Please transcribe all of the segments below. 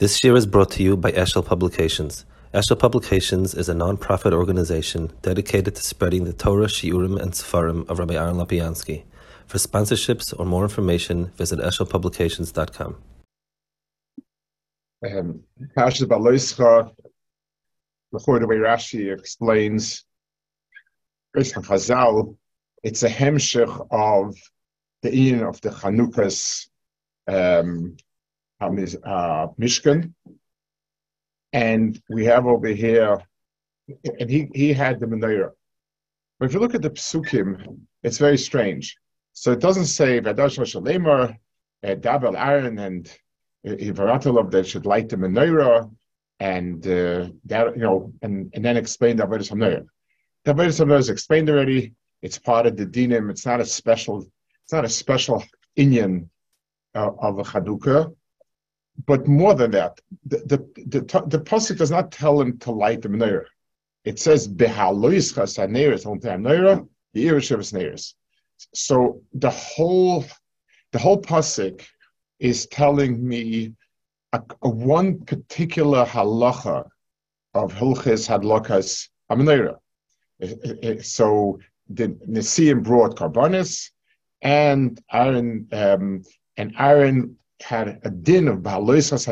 This year is brought to you by Eshel Publications. Eshel Publications is a non-profit organization dedicated to spreading the Torah, Shiurim, and Sefarim of Rabbi Aaron Lopiansky. For sponsorships or more information, visit eshelpublications.com. Um, Parshas Behaloischa, the way Rashi explains, it's a hemshich of the Ian of the Chanukas um, uh, Mishkan. And we have over here, and he, he had the menorah. But if you look at the psukim, it's very strange. So it doesn't say Vadash Shalemer, uh, Dabel Aaron, and Ivaratalov that should light the menorah, and uh, that you know, and, and then explain the Avodah Hamnoah. The Avodah is explained already. It's part of the dinim. It's not a special. It's not a special inyan uh, of a Chanukah but more than that, the the the, the pasuk does not tell him to light the menorah. It says behaloischa saneres on menorah neres. So the whole the whole pasuk is telling me a, a one particular halacha of hilchis hadlokas amenorah. Eh, eh, eh, so the Nisim brought karbanis, and Aaron um, and Aaron had a din of yoshavas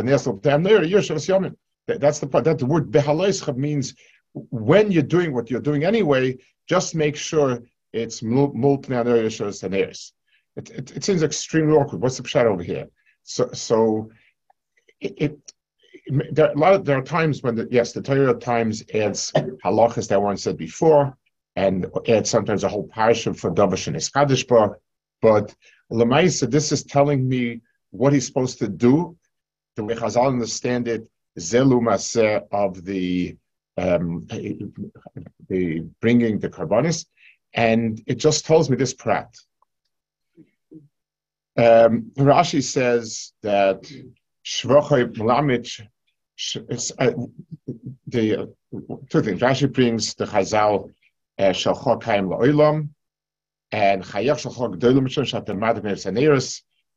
yomin. That's the part. That the word behaloischa means when you're doing what you're doing anyway, just make sure it's multinaner yoshavas haneres. It, it, it seems extremely awkward. What's the pshat over here? So, so it, it there, a lot of, there are times when the, yes, the Torah times adds halachas that weren't said before, and adds sometimes a whole parasha for Davash and Eskadishba. But Lamaisa, this is telling me what he's supposed to do. The way Chazal understand it, zelu maseh of the um, the bringing the carbonis, and it just tells me this prat. Um, Rashi says that shvochay mlamich. Uh, the uh, two things. Rashi brings the Chazal uh, shalchok haim la'olam and chayach shalchok gdolim mishon shatem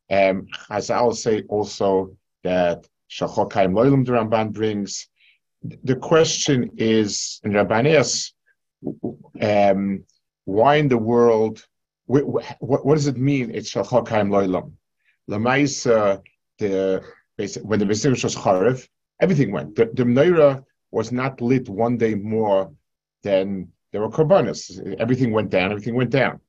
um, I'll say also that Shachokaim Loilam the Ramban brings. The question is, in Rabbaneas, um, why in the world, what, what, does it mean it's Shachokaim Loilam? Lamaisa, the, when the Besim was Charev, everything went. The, the Menorah was not lit one day more than there were korbanos. Everything went down, everything went down.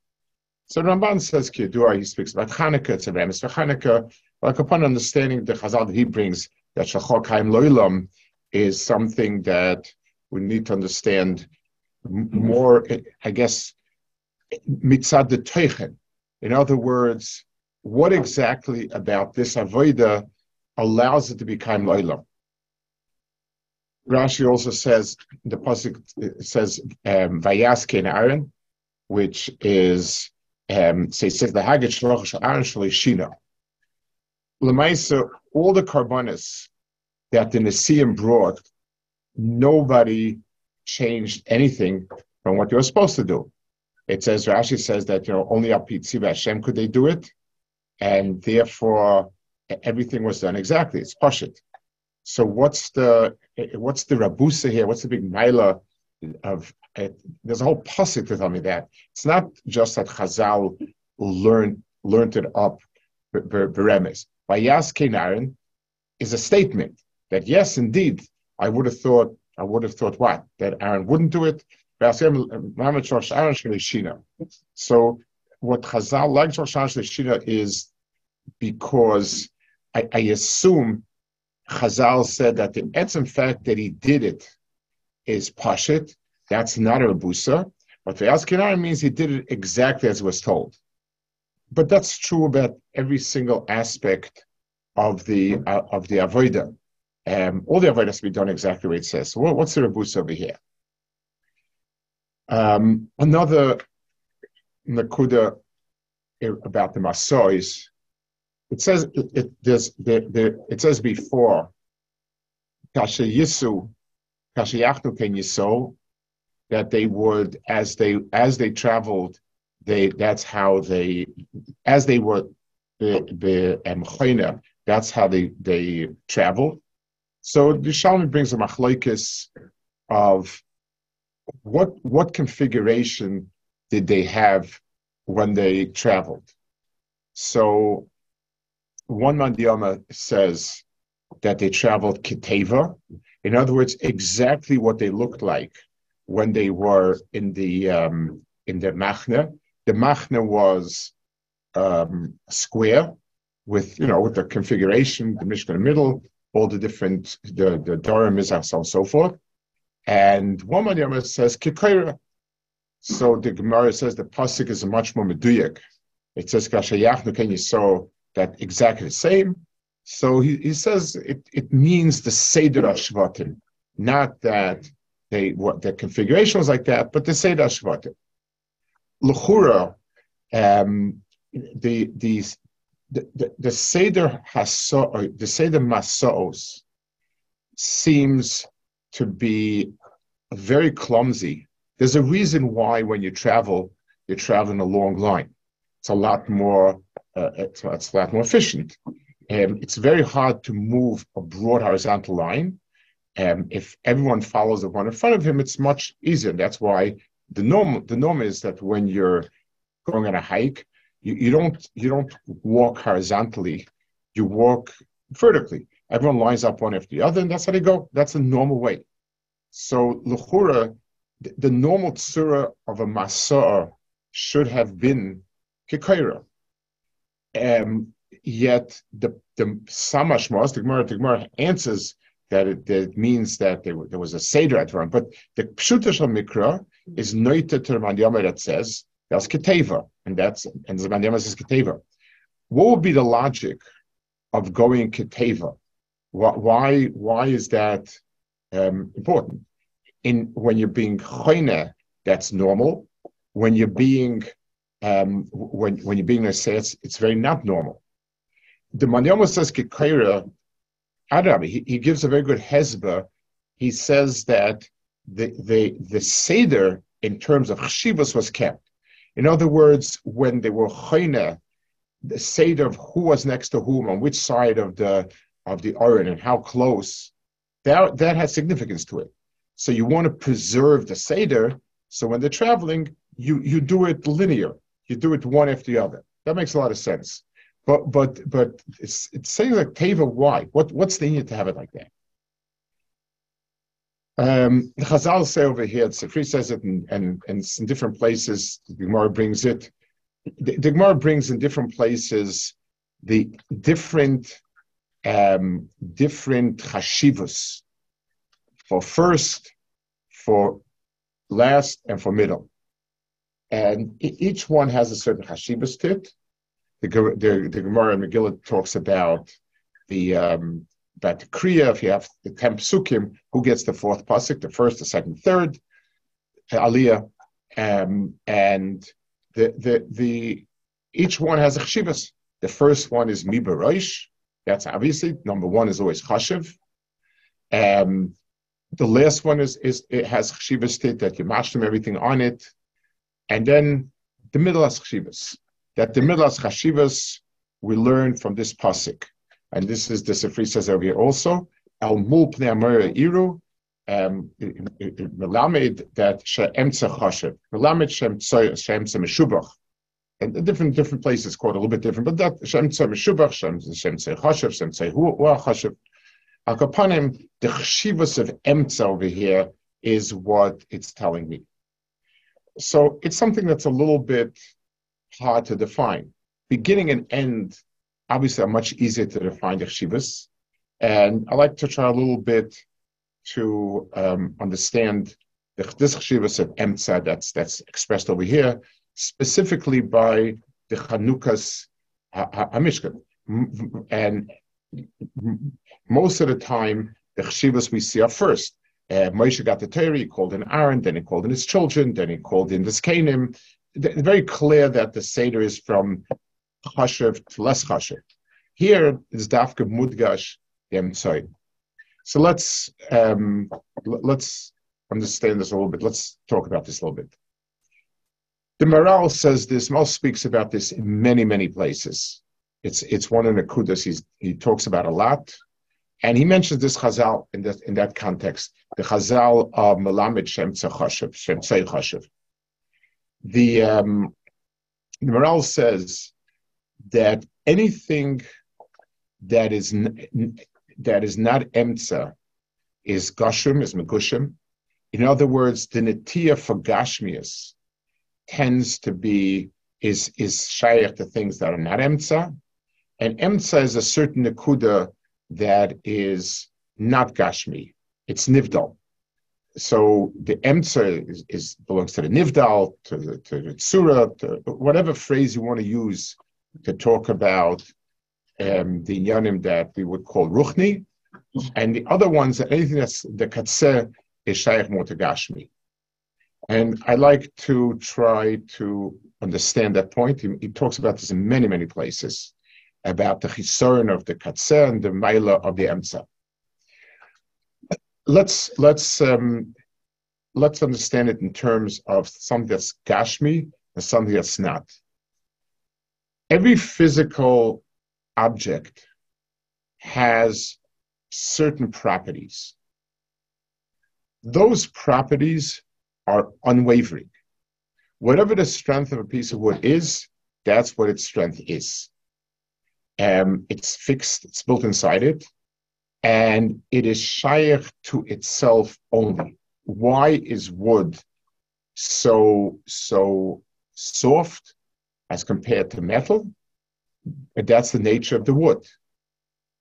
So Ramban says Kiyadua, he speaks about Hanukkah, it's a remes for Hanukkah. Like upon understanding the Chazal that he brings, that Shachok Haim Loilam is something that we need to understand more, I guess, mitzad the teichen. In other words, what exactly about this avoida allows it to be kaim loilam? Rashi also says the pasuk says um, vayaskin Aaron, which is um, say says the Hagid Shloch Aaron Shalishina. Lemaisa, all the carbonis that the Nisim brought, nobody changed anything from what you were supposed to do. It says Rashi says that you know only up Tziva Hashem could they do it, and therefore everything was done exactly. It's pashit. So what's the what's the rabusa here? What's the big mila of it, there's a whole pasuk to tell me that it's not just that Chazal learned learned it up beremes. Vayas Kenarin is a statement that yes, indeed, I would have thought I would have thought what that Aaron wouldn't do it. So what Chazal likes like Shina is because I, I assume Chazal said that the etzem fact that he did it is pashit, that's not a busa. But Ve'az means he did it exactly as was told. But that's true about every single aspect of the uh, of the avoida. Um, all the to be done exactly what it says. So what's the rebus over here? Um, another nakuda about the masois. It says it, it, it says before kasha yisu kasha yachnu ken yiso that they would as they as they traveled they that's how they as they were the the um, that's how they they traveled So the Shalmi brings a machlokes of what what configuration did they have when they traveled. So one mandiyama says that they traveled Kiteva. In other words, exactly what they looked like when they were in the um, in the Machne. The Machne was um, square with you know with the configuration, the Mishkan in the middle, all the different the the Dorim is and so forth. And Yama says Kikaira. So the Gemara says the pasuk is much more meduyak. It says Kashayachnu can you saw that exactly the same. So he, he says it, it means the Seder Ashvatim, not that they what the configuration was like that, but the Seder Ashvatim. L'chura, um, the the the, the, Seder Haso, the Seder Masos seems to be very clumsy. There's a reason why when you travel, you're traveling a long line. It's a lot more, uh, it's, it's, a lot more efficient. Um, it's very hard to move a broad horizontal line. Um, if everyone follows the one in front of him, it's much easier. That's why the norm, the norm is that when you're going on a hike, you, you don't you don't walk horizontally, you walk vertically. Everyone lines up one after the other, and that's how they go. That's the normal way. So luchura, the, the normal tzura of a masor should have been kikaira. Um, yet the the samashmos, the Gemara, the Gemara answers that it, that it means that there, there, was a seder at one. But the pshuta shal mikra is noita the that says that's keteva, and that's and the Mandiyama says keteva. What would be the logic of going keteva? Why why is that um, important? In when you're being choine, that's normal. When you're being um, when when you're being a it's, it's very not normal. The Mandiyama says keteva. Arabi, he, he gives a very good hezba. He says that the the the seder in terms of chshivas was kept. In other words, when they were chayne, the seder of who was next to whom on which side of the of the Oren and how close, that that has significance to it. So you want to preserve the seder. So when they're traveling, you you do it linear. You do it one after the other. That makes a lot of sense. But but but it's it's saying like teva. Why? What what's the need to have it like that? Um, the Chazal say over here, the Sifri says it, and, and, and in different places, the Gemara brings it. The, the Gemara brings in different places the different um, different chashivas for first, for last, and for middle. And each one has a certain chashivas to it. The, the, the Gemara Megillah talks about the um, about the Kriya, if you have the ten psukim, who gets the fourth pasuk, the first, the second, third, Aliyah, um, and the the the each one has a chshivas. The first one is mibaroish. That's obviously number one is always chashiv. Um, the last one is is it has chshivas state that you mash them everything on it, and then the middle has chshivas. That the middle chashivas we learn from this pasuk and this is the Sifri says over here also, El Mul Pnei Iru, um, Melamed that She'emtza Chashev, Melamed She'emtza Meshubach. And different different places quote a little bit different, but that She'emtza Meshubach, She'emtza Chashev, She'emtza Hua Chashev. Al Kapanim, the Chshivas of Emtza over here is what it's telling me. So it's something that's a little bit hard to define. Beginning and end obviously are much easier to define the. And I like to try a little bit to um, understand the chivas of emtza that's that's expressed over here, specifically by the Chanukas Hamishkan. And most of the time, the chivas we see are first. Uh, Moshe got the Torah, he called in Aaron, then he called in his children, then he called in the Skanim. It's very clear that the Seder is from chashev to less chashev. Here is dafka mudgash emtsoy. So let's um, let's understand this a little bit. Let's talk about this a little bit. The Maharal says this. Maharal speaks about this in many many places. It's it's one of the kudas he he talks about a lot. And he mentions this Chazal in that in that context, the Chazal of Melamed Shem Tzachashiv, Shem Tzachashiv. The um, the Maharal says that anything that is n- that is not emtza is gashim, is megushim. In other words, the netiya for gashmias tends to be is is shaykh to things that are not emtza, and emtza is a certain nekuda that is not gashmi. It's nivdal. So the emtza is, is, belongs to the nivdal, to the, to the tzura, to whatever phrase you want to use to talk about um, the yanim that we would call ruchni, and the other ones, anything that's the katzeh is shaykh more gashmi. And I like to try to understand that point. He, he, talks about this in many, many places about the chisaron of the katzeh and the maila of the emtza. Let's let's um, let's understand it in terms of something that's gashmi and something that's not. Every physical object has certain properties. Those properties are unwavering. Whatever the strength of a piece of wood is, that's what its strength is. Um, it's fixed, it's built inside it, and it is shaykh to itself only. Why is wood so so soft as compared to metal? That's the nature of the wood.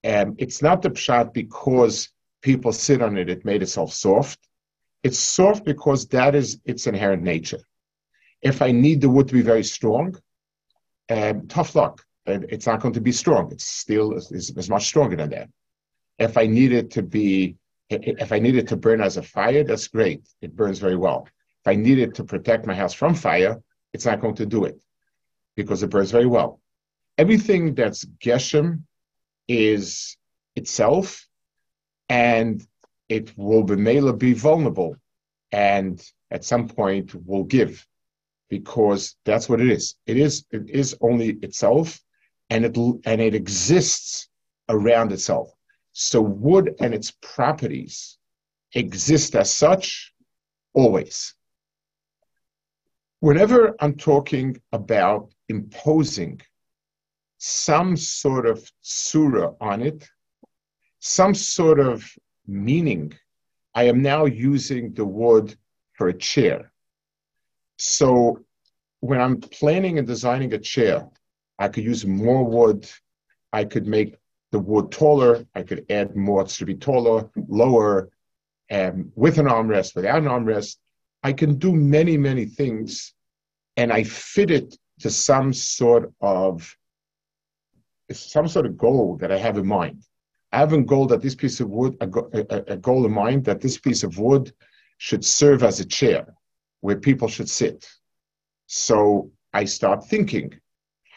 And it's not the pshat because people sit on it, it made itself soft. It's soft because that is its inherent nature. If I need the wood to be very strong, um, tough luck. It's not going to be strong. It's still is, is much stronger than that. If I need it to be, if I need it to burn as a fire, that's great. It burns very well. If I need it to protect my house from fire, it's not going to do it because it burns very well. Everything that's geshem is itself, and it will be be vulnerable, and at some point will give because that's what it is. It is it is only itself, and it and it exists around itself. So wood and its properties exist as such always. Whenever I'm talking about imposing some sort of surah on it, some sort of meaning, I am now using the wood for a chair. So when I'm planning and designing a chair, I could use more wood. I could make the wood taller. I could add more to be taller, lower, um, with an armrest, without an armrest. I can do many, many things, and I fit it to some sort of some sort of goal that I have in mind. I have a goal that this piece of wood, a, a, a goal in mind that this piece of wood should serve as a chair where people should sit. So I start thinking,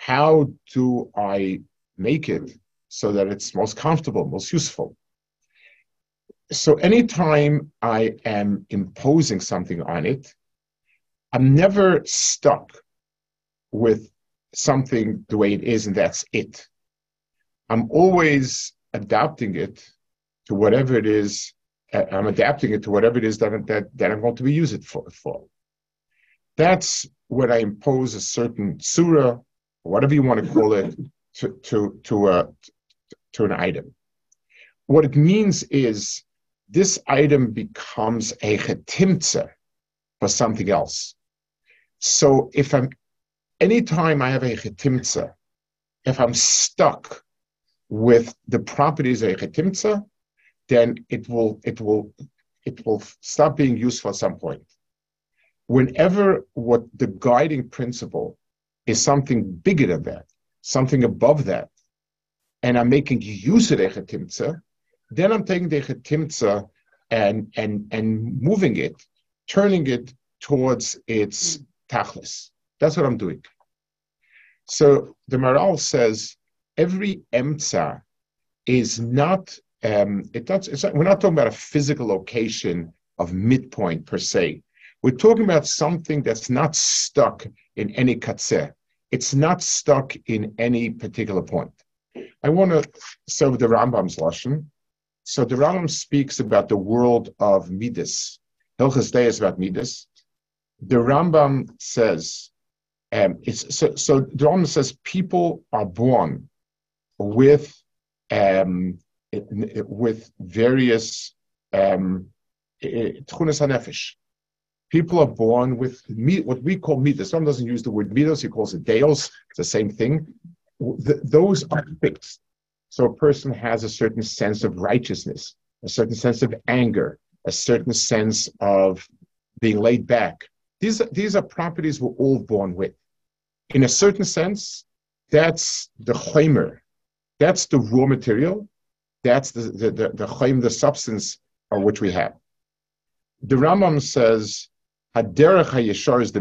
how do I make it so that it's most comfortable, most useful? So anytime I am imposing something on it, I'm never stuck with something the way it is and that's it. I'm always adapting it to whatever it is. Uh, I'm adapting it to whatever it is that, that, that I'm going to be using it for, for. That's when I impose a certain surah, whatever you want to call it, to, to, to, a, to an item. What it means is this item becomes a chetimtza for something else. So if I'm, anytime I have a chetimtza, if I'm stuck with the properties of chetimtza, then it will it will it will stop being useful at some point. Whenever what the guiding principle is something bigger than that, something above that, and I'm making use of the chetimtza, then I'm taking the chetimtza and and and moving it, turning it towards its tachlis. That's what I'm doing. So the Maharal says every emtza is not, um, it it's not, we're not talking about a physical location of midpoint per se. We're talking about something that's not stuck in any katzeh. It's not stuck in any particular point. I want to start with the Rambam's lesson. so the Rambam speaks about the world of Midas. Hilchas Day is about Midas. The Rambam says, um, so, so the Rambam says people are born with um, with various um, hanefesh. People are born with what we call midas. Some doesn't use the word midas; he calls it deos. It's the same thing. The, those are fixed. So a person has a certain sense of righteousness, a certain sense of anger, a certain sense of being laid back. These, these are properties we're all born with. In a certain sense, that's the chaymer. That's the raw material. That's the, the, the, the the substance of which we have. The Rambam says, Haderech HaYeshar is the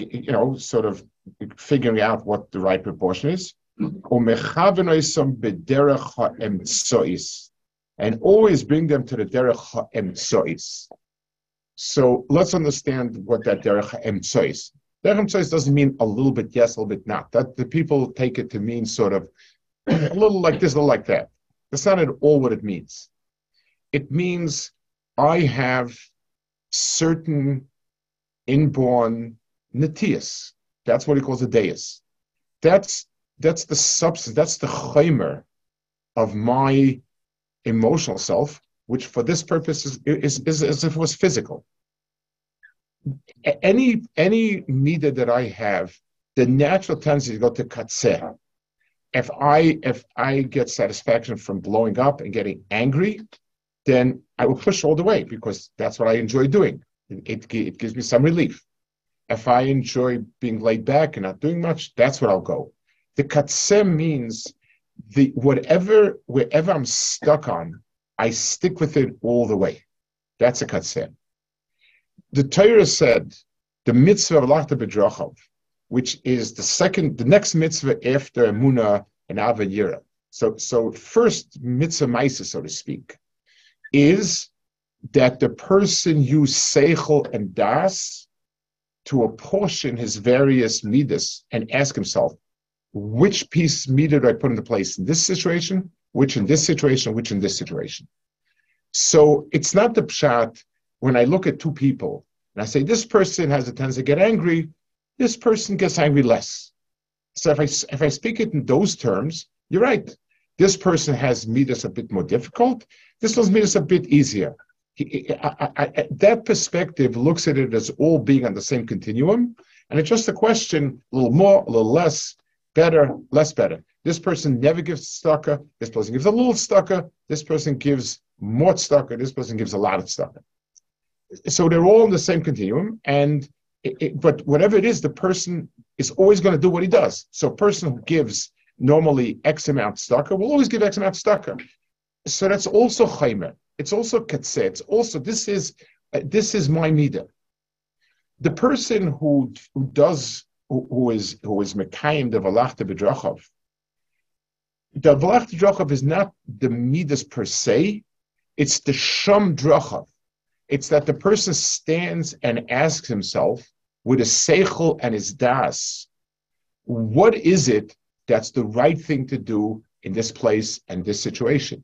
you know, sort of figuring out what the right proportion is and always bring them to the derech ha'emtsois. So let's understand what that derech ha'emtsois. Derech ha'emtsois doesn't mean a little bit yes, a little bit not. That the people take it to mean sort of a little like this, a little like that. That's not at all what it means. It means I have certain inborn natias. That's what he calls a deus. That's that's the substance, that's the chaymer of my emotional self, which for this purpose is, is, is as if it was physical. Any any midah that I have, the natural tendency to go to katzeh. If I if I get satisfaction from blowing up and getting angry, then I will push all the way because that's what I enjoy doing. It, it, it gives me some relief. If I enjoy being laid back and not doing much, that's what I'll go. The katsem means the whatever wherever I'm stuck on, I stick with it all the way. That's a katsem. The Torah said the mitzvah of Lachta Bedrachav, which is the second, the next mitzvah after Muna and Avayira. So, so first mitzvah maisa, so to speak, is that the person use seichel and das to apportion his various midas and ask himself, which piece meter do I put into place in this situation, which in this situation, which in this situation. So it's not the pshat when I look at two people and I say this person has a tendency to get angry, this person gets angry less. So if I if I speak it in those terms, you're right. This person has meters a bit more difficult. This one's meters a bit easier. I, I, that perspective looks at it as all being on the same continuum, and it's just a question, a little more, a little less, better, less better. This person never gives tzedakah. This person gives a little tzedakah. This person gives more tzedakah. This person gives a lot of tzedakah. So they're all in the same continuum. And it, it, but whatever it is, the person is always going to do what he does. So a person who gives normally X amount tzedakah will always give X amount tzedakah. So that's also chaymer. It's also katzeh. It's also this is uh, this is my midah. The person who who does who is who is Mekayim the Valachta B'drachav. The Valachta B'drachav is not the Midas per se, it's the Sham Drachav. It's that the person stands and asks himself with his Seichel and his Das, what is it that's the right thing to do in this place and this situation?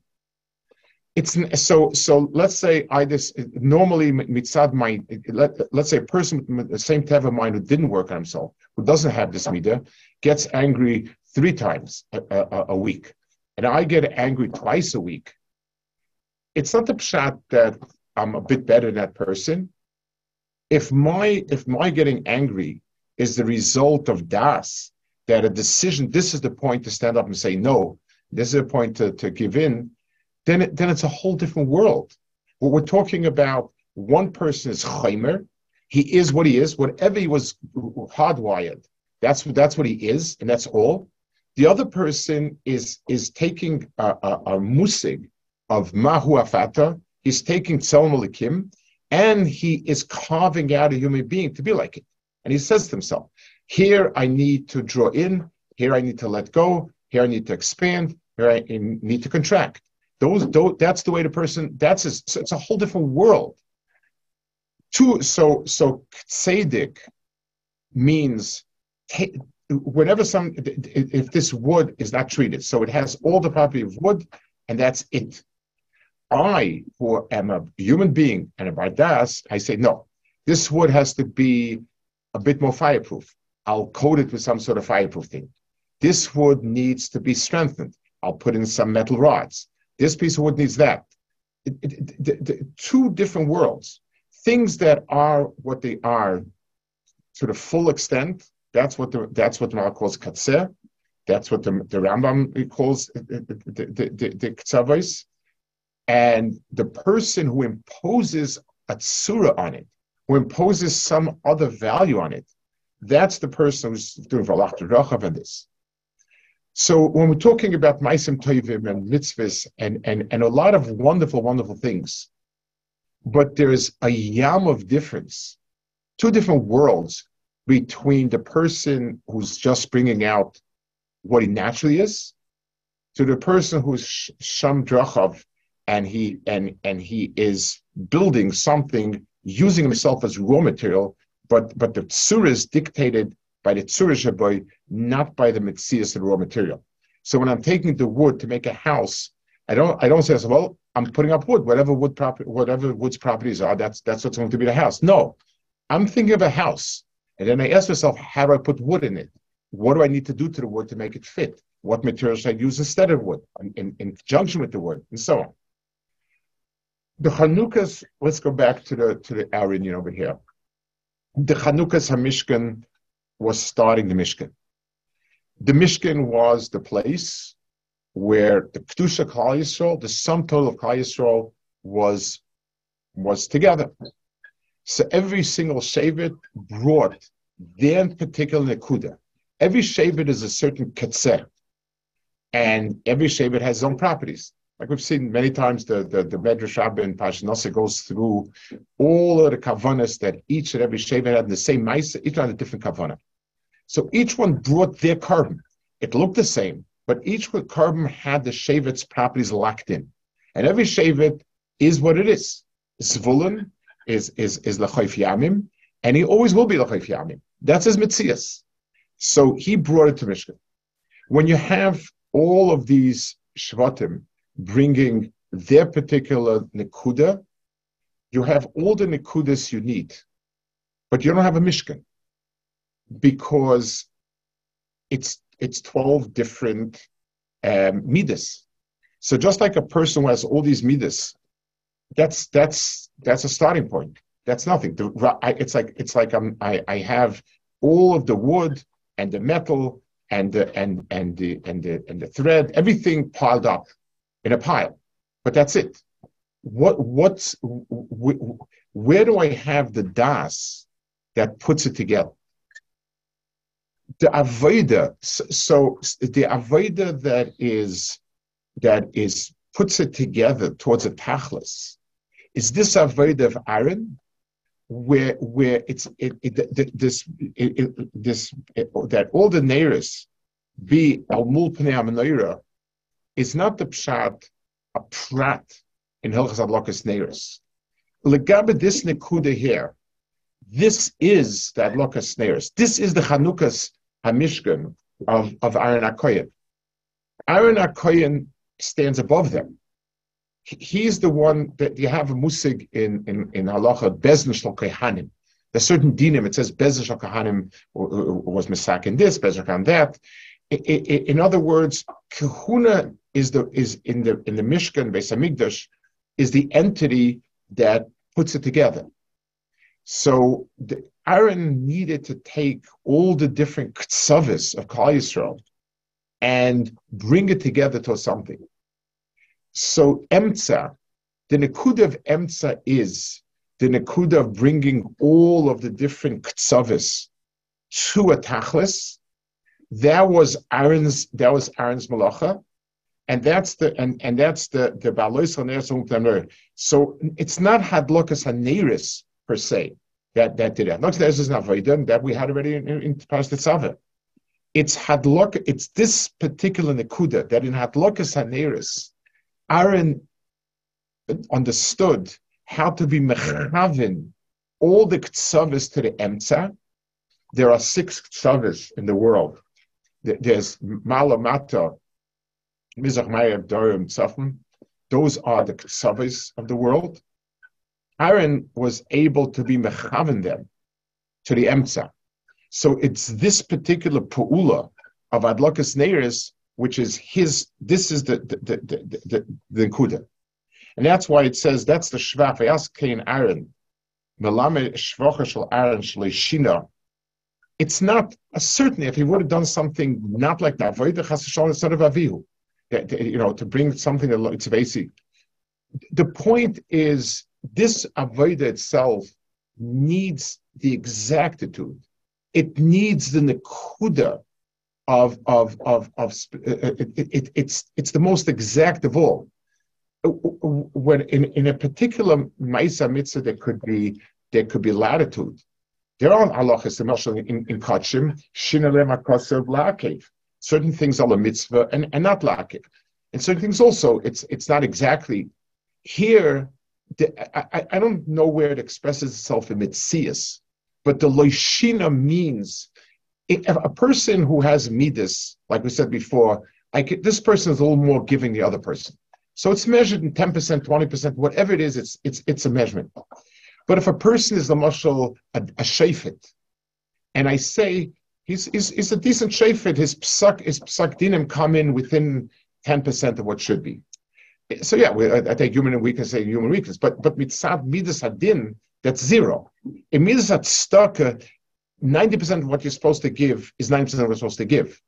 It's so so let's say i this normally mitzad mind let, let's say a person with the same type of mind who didn't work on himself who doesn't have this midah gets angry three times a, a, a, week. And i get angry twice a week. It's not the pshat that i'm a bit better than that person. If my if my getting angry is the result of das that a decision this is the point to stand up and say no. This is a point to, to give in then, it, then it's a whole different world. What we're talking about, one person is chaymer, he is what he is, whatever he was hardwired, that's, that's what he is, and that's all. The other person is is taking a, a, a musig of mahu afata. He's taking tzelem and he is carving out a human being to be like it. And he says to himself, "Here I need to draw in. Here I need to let go. Here I need to expand. Here I need to contract." Those, those that's the way the person. That's a, it's a whole different world. Two, so so tzedek means whenever some if this wood is not treated, so it has all the property of wood, and that's it. I, who am a human being and a bardas, I say no. This wood has to be a bit more fireproof. I'll coat it with some sort of fireproof thing. This wood needs to be strengthened. I'll put in some metal rods. This piece of wood needs that. It, it, the, two different worlds. Things that are what they are to the full extent that's what the that's what Rambam calls katzeh. That's what the, the Rambam calls uh, uh, the the, the, the, the And the person who imposes a tsura on it, who imposes some other value on it, that's the person who's doing Valach Rachav and this. So when we're talking about Maisim Toivim and mitzvahs and, and, and a lot of wonderful, wonderful things, but there's a yam of difference, two different worlds between the person who's just bringing out what he naturally is to the person who's sham drachav and he and and he is building something using himself as raw material, but but the tzura is dictated by the tzura shaboy, not by the mitzias the raw material. So when I'm taking the wood to make a house, I don't I don't say well I'm putting up wood, whatever wood property, whatever wood's properties are, that's that's what's going to be the house. No, I'm thinking of a house. And then I ask myself, how do I put wood in it? What do I need to do to the wood to make it fit? What materials should I use instead of wood, in, in, in conjunction with the wood, and so on. The Chanukas, let's go back to the to the Aryan over here. The Chanukas Hamishkan was starting the Mishkan. The Mishkan was the place where the Kedusha Klal Yisrael, the sum total of Klal Yisrael, was was together. So every single Shevet brought their particular Nakuda. Every Shevet is a certain Ketzer. And every Shevet has its own properties. Like we've seen many times, the, the, the Medrash Rabbah in Parshas Naso goes through all of the kavanas that each and every Shevet had in the same mice, each had a different kavana. So each one brought their carbon. It looked the same, but each carbon had the Shevet's properties locked in. And every Shevet is what it is. Zvulun is is is lechayf yamim, and he always will be lechayf yamim. That's his mitzias. So he brought it to Mishkan. When you have all of these shvatim bringing their particular nekuda, you have all the nekudas you need, but you don't have a Mishkan because it's it's twelve different um, midas. So just like a person who has all these midas, that's that's that's a starting point. That's nothing. The, I, it's like it's like I'm, I I have all of the wood and the metal and the and and the and the and the thread, everything piled up in a pile, but that's it. What what's where do I have the das that puts it together? The avoida, so the avoida that is that is puts it together towards a tachlis is this a word of Aaron, where where it's it, it, this it, this that all the neiros be al mul pnei is not the pshat a prat in Hilchas Adlokas neiros. Legabe this nekuda here, this is the Adlokas neiros. This is the Chanukas Hamishkan of of Aaron Akoyan. Aaron Akoyan stands above them he's the one that you have a musig in in in halacha bezn shel. There's certain dinim. It says bezn shel was misak in this, bezn shel that. In other words, kahuna is the is in the in the Mishkan Beis is the entity that puts it together. So Aaron needed to take all the different ktsavis of Klal Yisrael and bring it together to something. So emtza, the nekuda of emtza is the nekuda of bringing all of the different ktsavis to a tachlis, That was Aaron's. That was Aaron's malacha, and that's the and and that's the the balois So it's not hadlokas haneris per se that that did that. Not is not that we had already in, in, in Parashat It's hadlok. It's this particular nekuda that in hadlokas haneris, Aaron understood how to be mechavin all the ktsavis to the emtza. There are six ktsavis in the world. There's malamata, mizach mayab dorim tzafim. Those are the ktsavis of the world. Aaron was able to be mechavin them to the emtza. So it's this particular pu'ula of adlokas neiris, which is his, this is the, the, the, the, the, the, the and that's why it says that's the Shvach. Ask Cain Aaron. It's not a certainty if he would have done something not like that, instead of Avihu, you know, to bring something it's basic. The point is, this Avodah itself needs the exactitude. It needs the Nakuda of, of, of, of uh, uh, it, it, it's, it's the most exact of all uh, when in, in a particular Maisa mitzvah there could be there could be latitude. There are halachas in in Kachim shinalem akasav la'akev. Certain things are a mitzvah and, and not la'akev, and certain things also it's it's not exactly here. I, I don't know where it expresses itself in mitzias, but the loishina means a person who has midas, like we said before, could, this person is a little more giving the other person. So it's measured in 10%, 20%, whatever it is, it's, it's, it's a measurement. But if a person is the muscle, a, a and I say he's, he's, he's a decent shafit, his psak, his psak dinim come in within 10% of what should be. So yeah, we, I, take human weakness, say human weakness, but but mitzad midas hadin, that's zero. In midas hadstaka, 90% of what you're supposed to give is 90% of what you're supposed to give.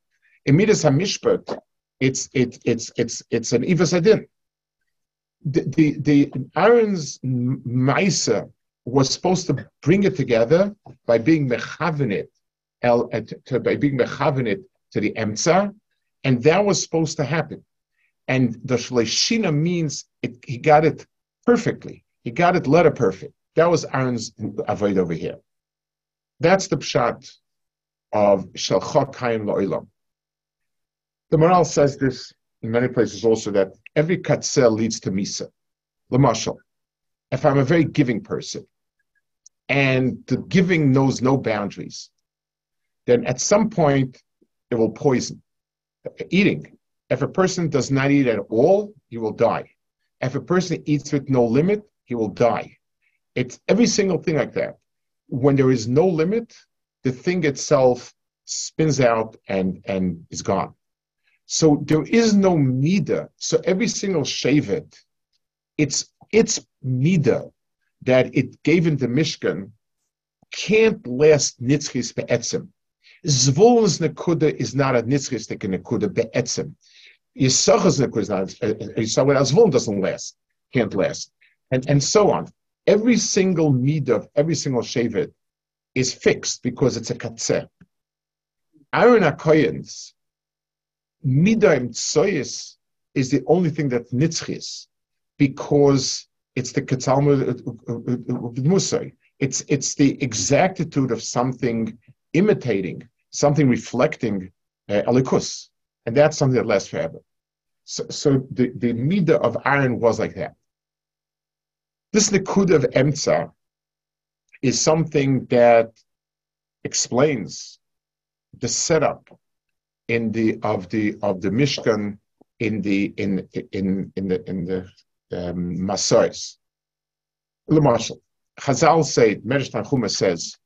In midas hamishpat, it's it, it's it's it's an ivas hadin the, the, the Aaron's Maisa was supposed to bring it together by being mechavenit, el, to, by being mechavenit to the emtza, and that was supposed to happen. And the shleshina means it, he got it perfectly. He got it letter perfect. That was Aaron's avoid over here. That's the pshat of shalchot kaim lo'ilam. The Maharal says this in many places also that every katzel leads to misa. Lamashal, if I'm a very giving person and the giving knows no boundaries, then at some point it will poison. Eating. If a person does not eat at all, he will die. If a person eats with no limit, he will die. It's every single thing like that. When there is no limit, the thing itself spins out and, and is gone. So there is no mida. So every single shavet, it's its mida that it gave in the Mishkan can't last nitzchis be'etzim. Zvulun's nekuda is not a nitzchis nekuda be'etzim. Not. Yisachas uh, uh, Zvulun doesn't last, can't last, and and so on. Every single mida of every single shavet is fixed because it's a katzeh. Aaron HaKoyens Midaim Tsoyis is the only thing that nitzchis because it's the Ketalmud uh, uh, uh, Musay. It's it's the exactitude of something imitating, something reflecting uh, alikus, and that's something that lasts forever. So, so the the midah of Aaron was like that. This nikud of emtza is something that explains the setup in the of the of the Mishkan in the in in in the in the um, Masais. L'marshal, Chazal say Medrash Tanchuma says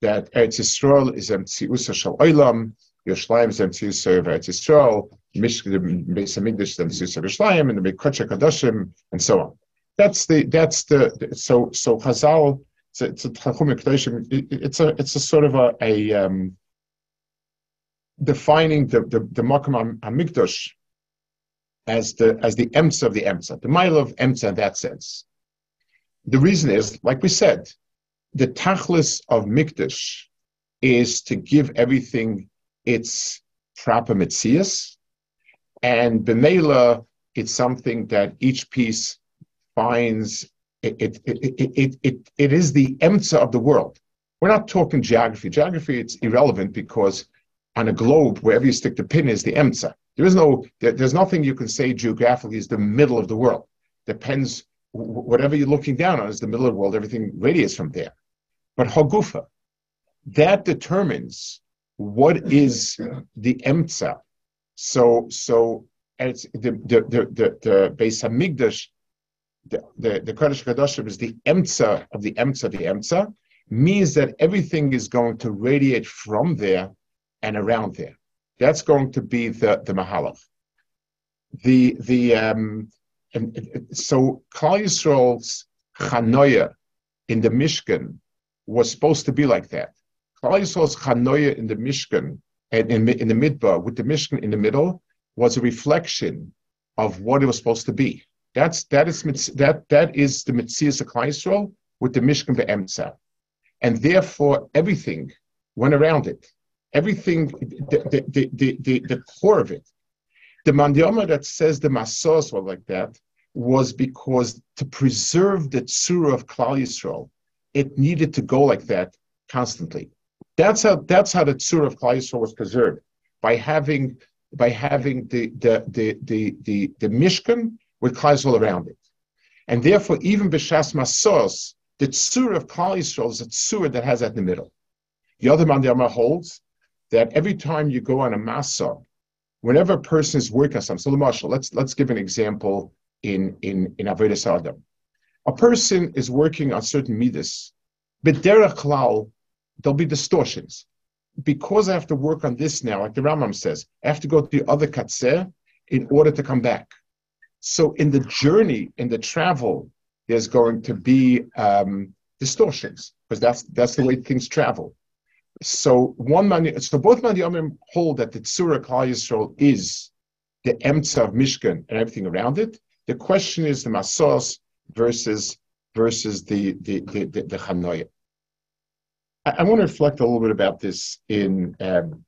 that Eretz Yisrael is Emtziusa Shal Olam, Yerushalayim is Emtziusa of Eretz Yisrael, Mishkan Beis Hamikdash is Emtziusa of Yerushalayim, and the Mekotcha Kadoshim, and so on. That's the that's the so so Chazal. It's a, it's a It's a it's a sort of a, a um, defining the the, the Makam Hamikdash as the as the emsa of the emsa, the mile of emsa in that sense. The reason is, like we said, the tachlis of mikdash is to give everything its proper mitzias, and b'meila, it's something that each piece finds. It it, it, it, it, it is the emtza of the world. We're not talking geography. Geography, it's irrelevant because on a globe, wherever you stick the pin is the emtza. There is no, there, there's nothing you can say geographically is the middle of the world. Depends, whatever you're looking down on is the middle of the world. Everything radiates from there. But hagufa, that determines what is the emtza. So, so it's the the the the, the Beis Hamikdash, the the the Kodesh Kadoshim is the emtza of the emtza, the emtza means that everything is going to radiate from there and around there. That's going to be the the mahalach. The the um, and, so Klal Yisrael's chanoya in the Mishkan was supposed to be like that. Yisrael's chanoya in the Mishkan and in, in the midbar with the Mishkan in the middle was a reflection of what it was supposed to be. That's that is that that is the Mitzias Yisrael with the Mishkan be'emtza, and therefore everything went around it. Everything, the the the the, the core of it. The Mandioma that says the masos were like that was because to preserve the tzura of Klal Yisrael, it needed to go like that constantly. That's how that's how the tzura of Yisrael was preserved by having by having the the the the the, the mishkan with Yisrael around it, and therefore even b'shas masos, the tzura of Yisrael is a tzura that has that in the middle. The other Mandiyama holds that every time you go on a masa, whenever a person is working on something, so Marshall, let's let's give an example in in in Avodah Adam. A person is working on certain midas, but derech klal, there'll be distortions. Because I have to work on this now, like the Rambam says, I have to go to the other katzeh in order to come back. So in the journey, in the travel, there's going to be um, distortions because that's that's the way things travel. So one man, so both Mandiyamim hold that the Tzura Klal Yisrael is the emtza of Mishkan and everything around it. The question is the Masos versus versus the the the, the, the. I, I, want to reflect a little bit about this in um,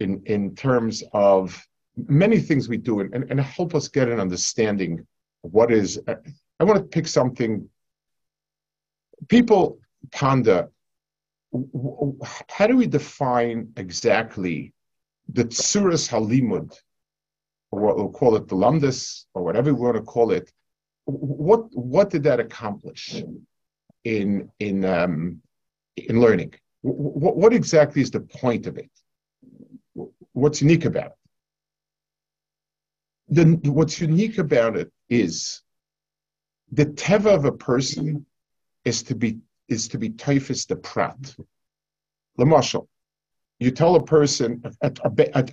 in in terms of many things we do and, and, and help us get an understanding of what is. Uh, I want to pick something. People ponder how do we define exactly the tsuras halimud, or what we'll call it the lumdus, or whatever we want to call it? What what did that accomplish in in um, in learning? What, what exactly is the point of it? What's unique about it? The, what's unique about it is the teva of a person is to be is to be tofes the prat. Lamashal, you tell a person, a, a,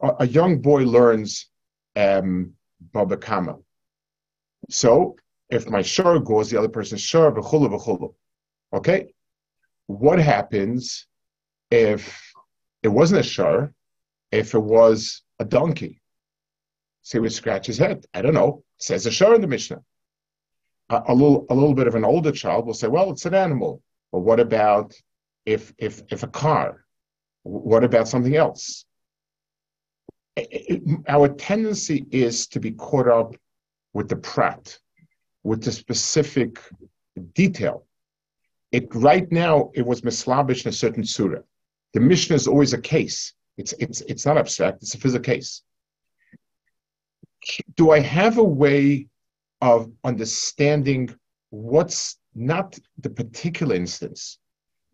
a, a young boy learns um, Baba Kama. So if my shor goes, the other person's shur, v'chulu v'chulu. Okay? What happens if it wasn't a shur, if it was a donkey? So he would scratch his head. I don't know. It says a shur in the Mishnah a, a, little a little bit of an older child will say, well, it's an animal. But what about if if if a car? What about something else? It, it, our tendency is to be caught up with the prat, with the specific detail. It right now it was mislabish in a certain surah. The Mishnah is always a case. It's it's it's not abstract. It's a physical case. Do I have a way of understanding what's not the particular instance,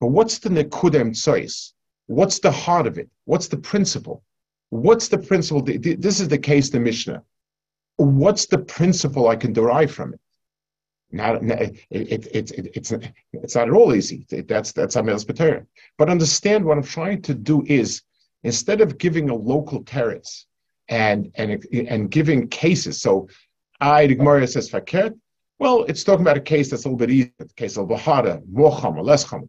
but what's the nekudem choice? What's the heart of it? What's the principle? What's the principle? This is the case, the Mishnah. What's the principle I can derive from it? Not, it, it, it, it's, it's not at all easy. That's that's Amel's Pater. But understand what I'm trying to do is instead of giving a local teretz and and and giving cases. So I, the Gemara says fakert. Well, it's talking about a case that's a little bit easier, the case of harder, more or less chum.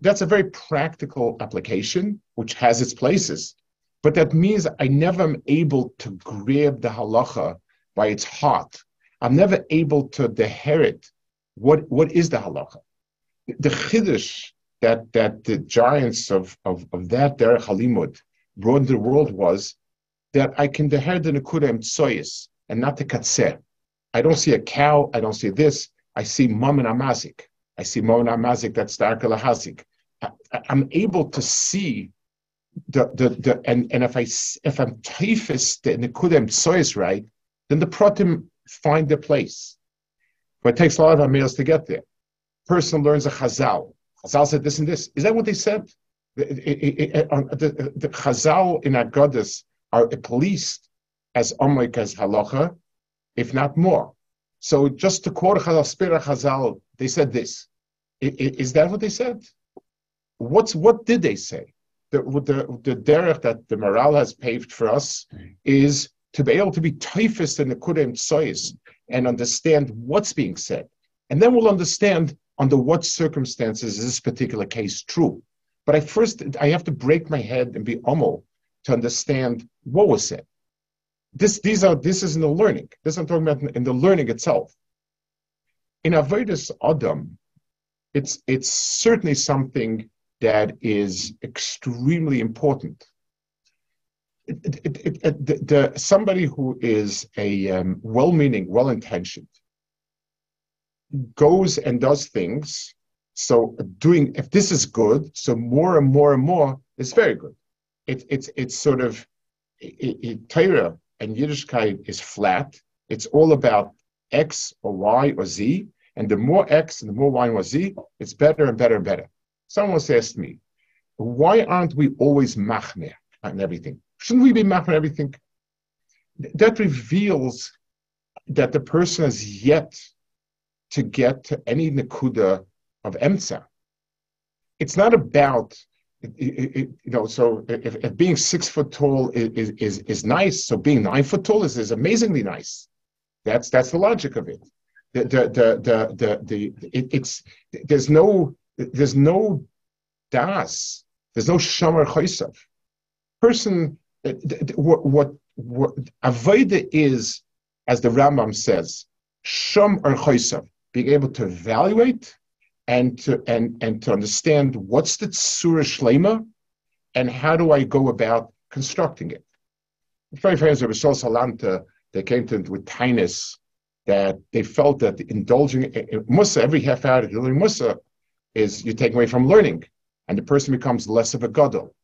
That's a very practical application, which has its places. But that means I never am able to grab the halacha by its heart. I'm never able to inherit what, what is the halacha. The chiddush that, that the giants of, of, of that derech halimud brought into the world was that I can deher the nekuda tsoyis and not the katzeh. I don't see a cow. I don't see this. I see mamon hamazik. I see mamon hamazik. That's the arkalahazik. I'm able to see the the, the and, and if I if I'm tofes the nekuda tsoyis right, then the pratim find their place. But it takes a lot of meals to get there. Person learns a chazal. Chazal said this and this. Is that what they said? The, uh, the, the chazal in Agadas are at least as omlik as halacha, if not more. So just to quote Chazal, Spira Chazal, they said this. Is that what they said? What's what did they say? The the, the derech that the Maharal has paved for us mm. is to be able to be tofes in the Kudem Tsois and understand what's being said. And then we'll understand under what circumstances is this particular case true. But I first I have to break my head and be humble to understand what was said. This these are this is in the learning. This I'm talking about in the learning itself. In Avodas Adam, it's it's certainly something that is extremely important. It, the, somebody who is a um, well-meaning, well-intentioned, goes and does things. So doing, if this is good, so more and more and more is very good. It, it's it's sort of it, Torah and Yiddishkeit is flat. It's all about X or Y or Z, and the more X and the more Y or Z, it's better and better and better. Someone once asked me, why aren't we always machmer on everything? Shouldn't we be machmer everything? That reveals that the person has yet to get to any nakuda of emtza. It's not about you know, so if, if, being six foot tall is, is, is nice, so being nine foot tall is, is amazingly nice. That's that's the logic of it. The the the the, the, the it, it's there's no there's no das. There's no shamar chaysav. Person Uh, what what what avoida is, as the Rambam says, sham or chaysav being able to evaluate and to and and to understand what's the surah shlema and how do I go about constructing it. Very famous of Sol Salanter, they came to with tinus that they felt that indulging in Mussar every half hour doing Mussar is you take away from learning, and the person becomes less of a gadol.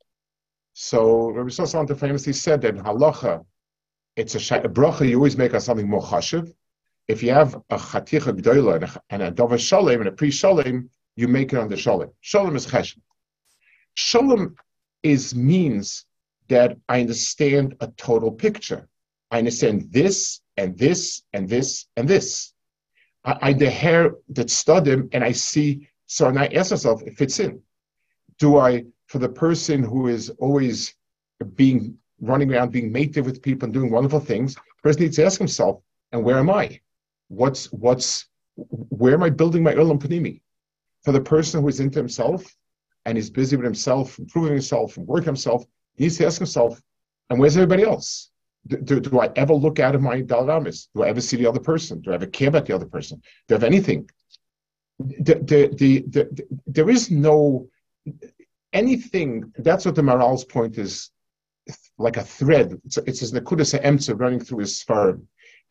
So Rabbi Salanter famously said that in halacha, it's a, a bracha. You always make on something more chashiv, if you have a chaticha gdoila and a dova shalem and a pre shalem, you make it on the shalem. Shalem is chesed. Shalem is means that I understand a total picture. I understand this and this and this and this. I, I the hair that studim and I see. So and I ask myself, it fits in. Do I, for the person who is always being running around, being mated with people and doing wonderful things, person needs to ask himself, and where am I? what's what's where am I building my Olam Panimi? For the person who is into himself and is busy with himself, improving himself, and working himself, he needs to ask himself, and where's everybody else? Do, do, do I ever look out of my daled amos? Do I ever see the other person? Do I ever care about the other person? Do I have anything? The, the, the, the, there is no anything. That's what the Maharal's point is like a thread. It's, it's his Nakudas Emtza running through his seforim.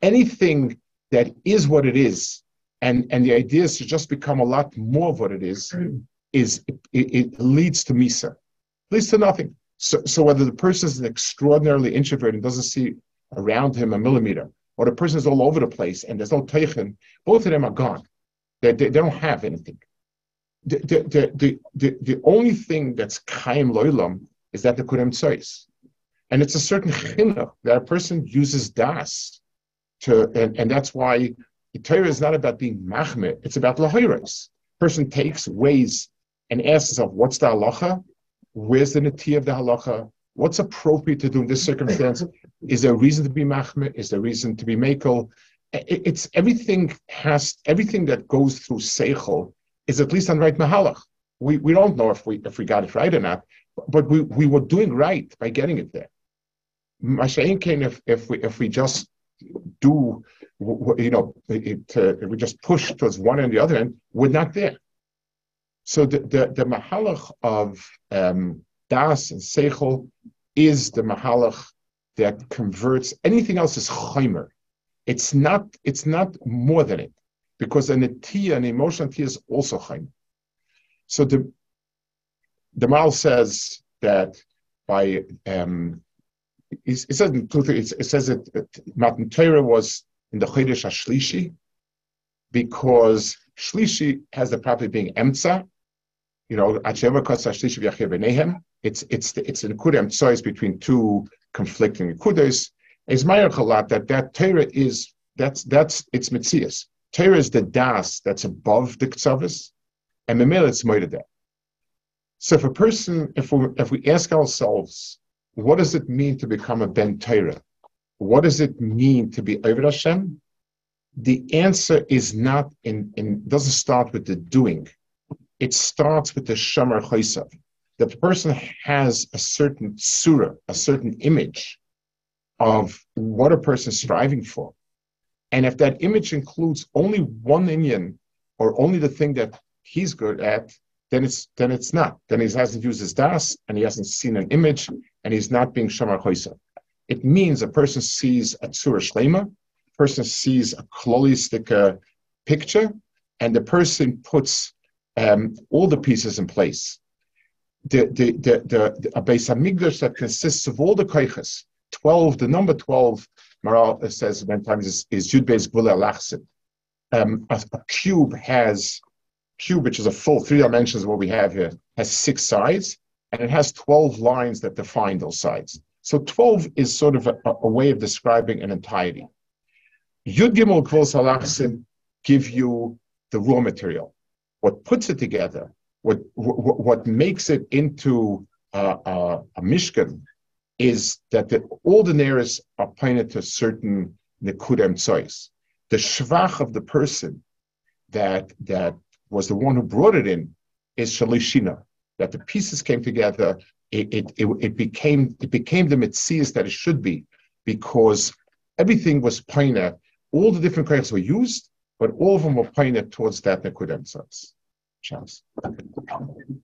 Anything that is what it is, and and the idea is to just become a lot more of what it is, mm. is it, it leads to misa, leads to nothing. So, so whether the person is an extraordinarily introverted and doesn't see around him a millimeter, or the person is all over the place and there's no teichen, both of them are gone. They, they, they don't have anything. The, the, the, the, the, only thing that's kaim loilam is that the kurem tzois. And it's a certain chinuch that a person uses das to, and, and that's why the Torah is not about being machmir, it's about lahiris. Person takes, weighs, and asks himself, what's the halacha? Where's the nati of the halacha? What's appropriate to do in this circumstance? Is there a reason to be machmir? Is there a reason to be makel? It's everything has everything that goes through seichel is at least on right mahalach. We we don't know if we if we got it right or not, but we, we were doing right by getting it there. Mashain came if if we if we just do, you know, it, uh, we just push towards one and the other end, we're not there. So the, the, the mahalach of um, das and seichel is the mahalach that converts anything else is chaimer. It's not. It's not more than it, because an tia, an emotional tia, is also chaimer. So the the Mal says that by um, it, says it says that Matan Torah was in the Chodesh HaShlishi because Shlishi has the property of being Emtza. You know, It's it's it's an Kudah Emtza between two conflicting Kudas. Is Chalat that that Torah is that's that's it's Mitzias. Torah is the das that's above the Ktsavis, and Memel it's Moedah. So if a person, if we if we ask ourselves, what does it mean to become a Ben Torah? What does it mean to be oved Hashem? The answer is not in, in doesn't start with the doing. It starts with the Shamar Chaysav. The person has a certain surah, a certain image of what a person is striving for. And if that image includes only one inyan or only the thing that he's good at, then it's then it's not. Then he hasn't used his das and he hasn't seen an image and he's not being shamar choisa. It means a person sees a tzura shlema, a person sees a klolistic uh, picture, and the person puts um, all the pieces in place. The the the the, the a Hamikdash that consists of all the koiches, twelve. The number twelve, Maharal says many times is, is Yud Beis Gvule Um, a, a cube has cube, which is a full three dimensions what we have here, has six sides, and it has 12 lines that define those sides. So 12 is sort of a, a way of describing an entirety. Yud Gimel Kvos Halachsim give you the raw material. What puts it together, what, what, what makes it into uh, uh, a mishkan is that the, all the neiros are pointed to certain nekudem tzois. The shvach of the person that that was the one who brought it in, is Shalishina, that the pieces came together, it, it, it, it became it became the mitzias that it should be, because everything was pointed. all the different crayons were used, but all of them were pointed towards that Nekudem Chance.